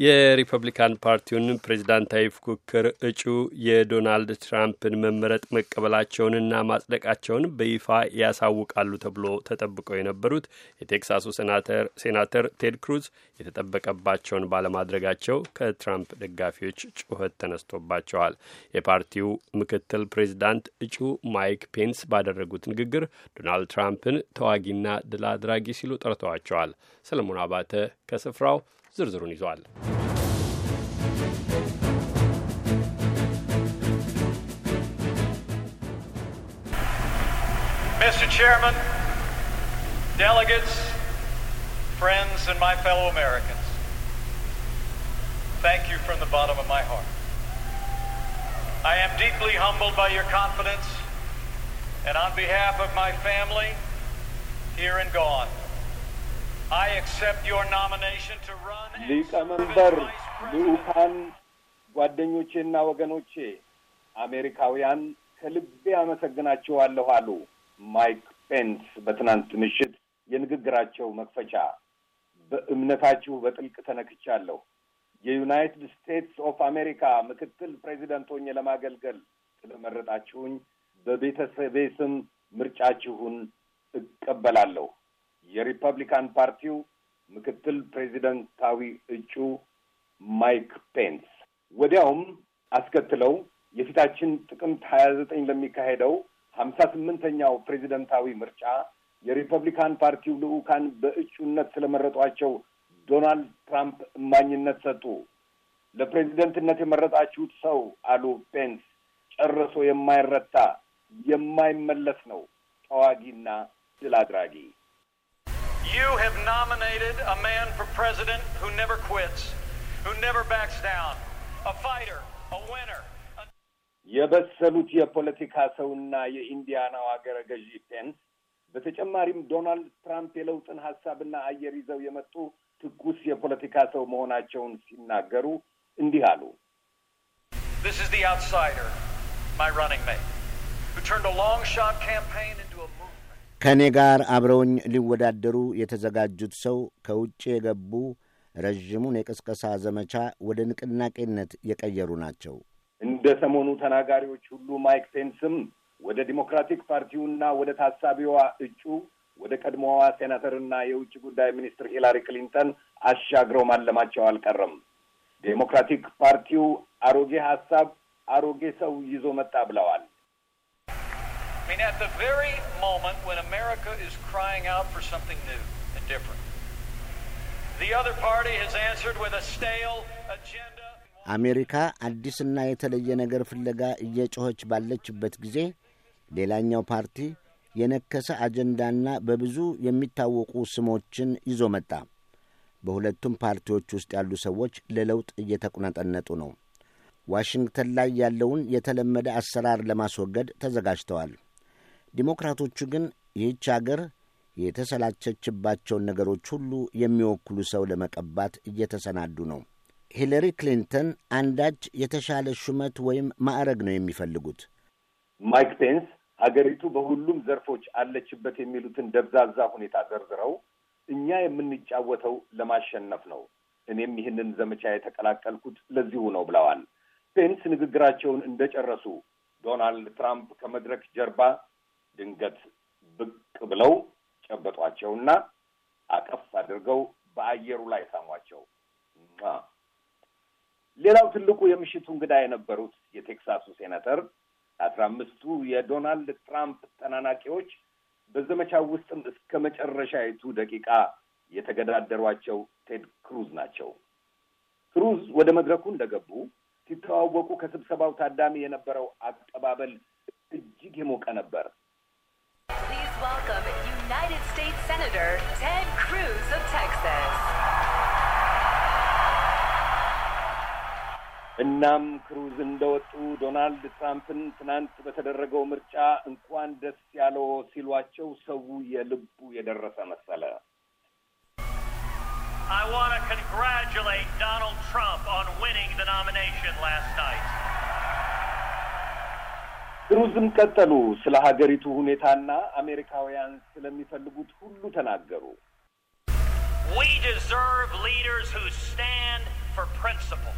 የሪፐብሊካን ፓርቲውን ፕሬዚዳንታዊ ፉክክር እጩ የዶናልድ ትራምፕን መመረጥ መቀበላቸውንና ማጽደቃቸውን በይፋ ያሳውቃሉ ተብሎ ተጠብቀው የነበሩት የቴክሳሱ ሴናተር ቴድ ክሩዝ የተጠበቀባቸውን ባለማድረጋቸው ከትራምፕ ደጋፊዎች ጩኸት ተነስቶባቸዋል። የፓርቲው ምክትል ፕሬዚዳንት እጩ ማይክ ፔንስ ባደረጉት ንግግር ዶናልድ ትራምፕን ተዋጊና ድል አድራጊ ሲሉ ጠርተዋቸዋል። ሰለሞን አባተ ከስፍራው ዝርዝሩን ይዟል። Mr. Chairman, delegates, friends, and my fellow Americans, thank you from the bottom of my heart. I am deeply humbled by your confidence, and on behalf of my family, here and gone, ሊቀመንበር ልዑካን ጓደኞቼና ወገኖቼ አሜሪካውያን ከልቤ አመሰግናቸዋለሁ አሉ ማይክ ፔንስ በትናንት ምሽት የንግግራቸው መክፈቻ። በእምነታችሁ በጥልቅ ተነክቻለሁ። የዩናይትድ ስቴትስ ኦፍ አሜሪካ ምክትል ፕሬዚደንት ሆኜ ለማገልገል ስለመረጣችሁኝ በቤተሰቤ ስም ምርጫችሁን እቀበላለሁ። የሪፐብሊካን ፓርቲው ምክትል ፕሬዚደንታዊ እጩ ማይክ ፔንስ። ወዲያውም አስከትለው የፊታችን ጥቅምት ሀያ ዘጠኝ ለሚካሄደው ሀምሳ ስምንተኛው ፕሬዚደንታዊ ምርጫ የሪፐብሊካን ፓርቲው ልዑካን በእጩነት ስለመረጧቸው ዶናልድ ትራምፕ እማኝነት ሰጡ። ለፕሬዚደንትነት የመረጣችሁት ሰው አሉ ፔንስ ጨርሶ የማይረታ የማይመለስ ነው፣ ተዋጊና ድል አድራጊ You have nominated a man for president who never quits, who never backs down, a fighter, a winner. የበሰሉት የፖለቲካ ሰውና የኢንዲያናው አገረ ገዢ ፔንስ በተጨማሪም ዶናልድ ትራምፕ የለውጥን ሀሳብና አየር ይዘው የመጡ ትኩስ የፖለቲካ ሰው መሆናቸውን ሲናገሩ እንዲህ አሉ። This is the outsider, my running mate, who turned a long shot campaign into a ከእኔ ጋር አብረውኝ ሊወዳደሩ የተዘጋጁት ሰው ከውጭ የገቡ ረዥሙን የቅስቀሳ ዘመቻ ወደ ንቅናቄነት የቀየሩ ናቸው። እንደ ሰሞኑ ተናጋሪዎች ሁሉ ማይክ ፔንስም ወደ ዲሞክራቲክ ፓርቲውና ወደ ታሳቢዋ እጩ ወደ ቀድሞዋ ሴናተርና የውጭ ጉዳይ ሚኒስትር ሂላሪ ክሊንተን አሻግረው ማለማቸው አልቀረም። ዴሞክራቲክ ፓርቲው አሮጌ ሀሳብ አሮጌ ሰው ይዞ መጣ ብለዋል። mean, at the very moment when America is crying out for something new and different, the other party has answered with a stale agenda. አሜሪካ አዲስና የተለየ ነገር ፍለጋ እየጮኸች ባለችበት ጊዜ ሌላኛው ፓርቲ የነከሰ አጀንዳና በብዙ የሚታወቁ ስሞችን ይዞ መጣ። በሁለቱም ፓርቲዎች ውስጥ ያሉ ሰዎች ለለውጥ እየተቁነጠነጡ ነው። ዋሽንግተን ላይ ያለውን የተለመደ አሰራር ለማስወገድ ተዘጋጅተዋል። ዲሞክራቶቹ ግን ይህች አገር የተሰላቸችባቸውን ነገሮች ሁሉ የሚወክሉ ሰው ለመቀባት እየተሰናዱ ነው። ሂለሪ ክሊንተን አንዳች የተሻለ ሹመት ወይም ማዕረግ ነው የሚፈልጉት። ማይክ ፔንስ ሀገሪቱ በሁሉም ዘርፎች አለችበት የሚሉትን ደብዛዛ ሁኔታ ዘርዝረው እኛ የምንጫወተው ለማሸነፍ ነው፣ እኔም ይህንን ዘመቻ የተቀላቀልኩት ለዚሁ ነው ብለዋል። ፔንስ ንግግራቸውን እንደጨረሱ ዶናልድ ትራምፕ ከመድረክ ጀርባ ድንገት ብቅ ብለው ጨበጧቸውና አቀፍ አድርገው በአየሩ ላይ ሳሟቸው። ሌላው ትልቁ የምሽቱ እንግዳ የነበሩት የቴክሳሱ ሴናተር አስራ አምስቱ የዶናልድ ትራምፕ ተናናቂዎች በዘመቻው ውስጥም እስከ መጨረሻይቱ ደቂቃ የተገዳደሯቸው ቴድ ክሩዝ ናቸው። ክሩዝ ወደ መድረኩ እንደገቡ ሲተዋወቁ ከስብሰባው ታዳሚ የነበረው አቀባበል እጅግ የሞቀ ነበር። welcome United States Senator Ted Cruz of Texas. እናም ክሩዝ እንደወጡ ዶናልድ ትራምፕን ትናንት በተደረገው ምርጫ እንኳን ደስ ያለው ሲሏቸው ሰው የልቡ የደረሰ መሰለ። I want to congratulate Donald Trump on winning the nomination last night. ክሩዝም ቀጠሉ። ስለ ሀገሪቱ ሁኔታና አሜሪካውያን ስለሚፈልጉት ሁሉ ተናገሩ። We deserve leaders who stand for principle,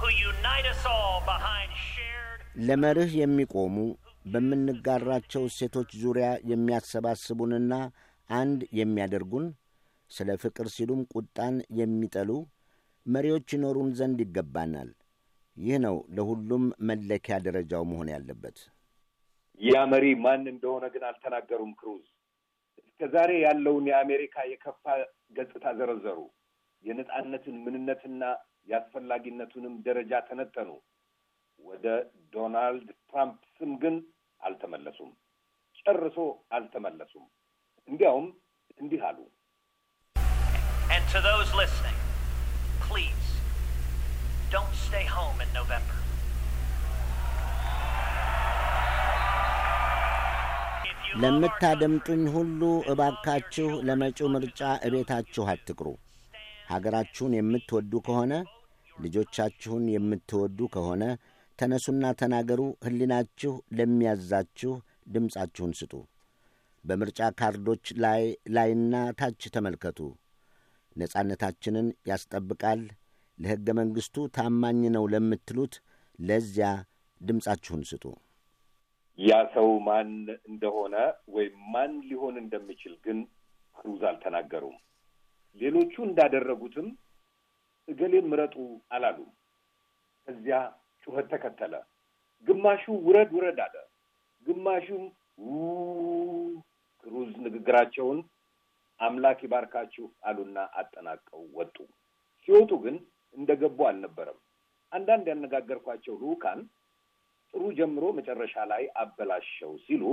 who unite us all behind shared. ለመርህ የሚቆሙ በምንጋራቸው እሴቶች ዙሪያ የሚያሰባስቡንና አንድ የሚያደርጉን ስለ ፍቅር ሲሉም ቁጣን የሚጠሉ መሪዎች ይኖሩን ዘንድ ይገባናል። ይህ ነው ለሁሉም መለኪያ ደረጃው መሆን ያለበት። ያ መሪ ማን እንደሆነ ግን አልተናገሩም። ክሩዝ እስከ ዛሬ ያለውን የአሜሪካ የከፋ ገጽታ ዘረዘሩ። የነጻነትን ምንነትና የአስፈላጊነቱንም ደረጃ ተነተኑ። ወደ ዶናልድ ትራምፕ ስም ግን አልተመለሱም። ጨርሶ አልተመለሱም። እንዲያውም እንዲህ አሉ። And to those listening, please don't stay home in November. ለምታደምጡኝ ሁሉ እባካችሁ ለመጪው ምርጫ እቤታችሁ አትቅሩ። ሀገራችሁን የምትወዱ ከሆነ ልጆቻችሁን የምትወዱ ከሆነ ተነሱና ተናገሩ። ሕሊናችሁ ለሚያዛችሁ ድምፃችሁን ስጡ። በምርጫ ካርዶች ላይ ላይና ታች ተመልከቱ። ነጻነታችንን ያስጠብቃል፣ ለሕገ መንግሥቱ ታማኝ ነው ለምትሉት ለዚያ ድምፃችሁን ስጡ። ያ ሰው ማን እንደሆነ ወይም ማን ሊሆን እንደሚችል ግን ክሩዝ አልተናገሩም። ሌሎቹ እንዳደረጉትም እገሌን ምረጡ አላሉም። ከዚያ ጩኸት ተከተለ። ግማሹ ውረድ ውረድ አለ፣ ግማሹም ክሩዝ ንግግራቸውን አምላክ ይባርካችሁ አሉና አጠናቀው ወጡ። ሲወጡ ግን እንደ ገቡ አልነበረም። አንዳንድ ያነጋገርኳቸው ልዑካን ጥሩ ጀምሮ መጨረሻ ላይ አበላሸው ሲሉ፣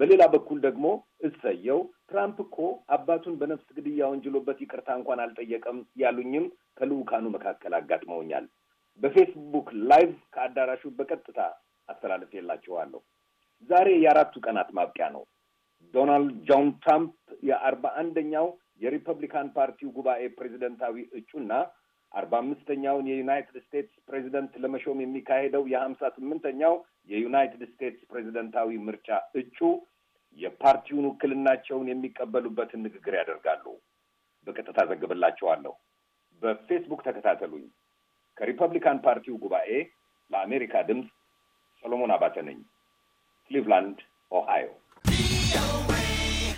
በሌላ በኩል ደግሞ እሰየው ትራምፕ እኮ አባቱን በነፍስ ግድያ ወንጅሎበት ይቅርታ እንኳን አልጠየቀም ያሉኝም ከልዑካኑ መካከል አጋጥመውኛል። በፌስቡክ live ከአዳራሹ በቀጥታ አስተላልፌላችኋለሁ። ዛሬ የአራቱ ቀናት ማብቂያ ነው። ዶናልድ ጆን ትራምፕ የአርባ አንደኛው የሪፐብሊካን ፓርቲው ጉባኤ ፕሬዚደንታዊ እጩና አርባ አምስተኛውን የዩናይትድ ስቴትስ ፕሬዚደንት ለመሾም የሚካሄደው የሀምሳ ስምንተኛው የዩናይትድ ስቴትስ ፕሬዚደንታዊ ምርጫ እጩ የፓርቲውን ውክልናቸውን የሚቀበሉበትን ንግግር ያደርጋሉ። በቀጥታ ዘግብላችኋለሁ። በፌስቡክ ተከታተሉኝ። ከሪፐብሊካን ፓርቲው ጉባኤ ለአሜሪካ ድምፅ ሰሎሞን አባተ ነኝ፣ ክሊቭላንድ ኦሃዮ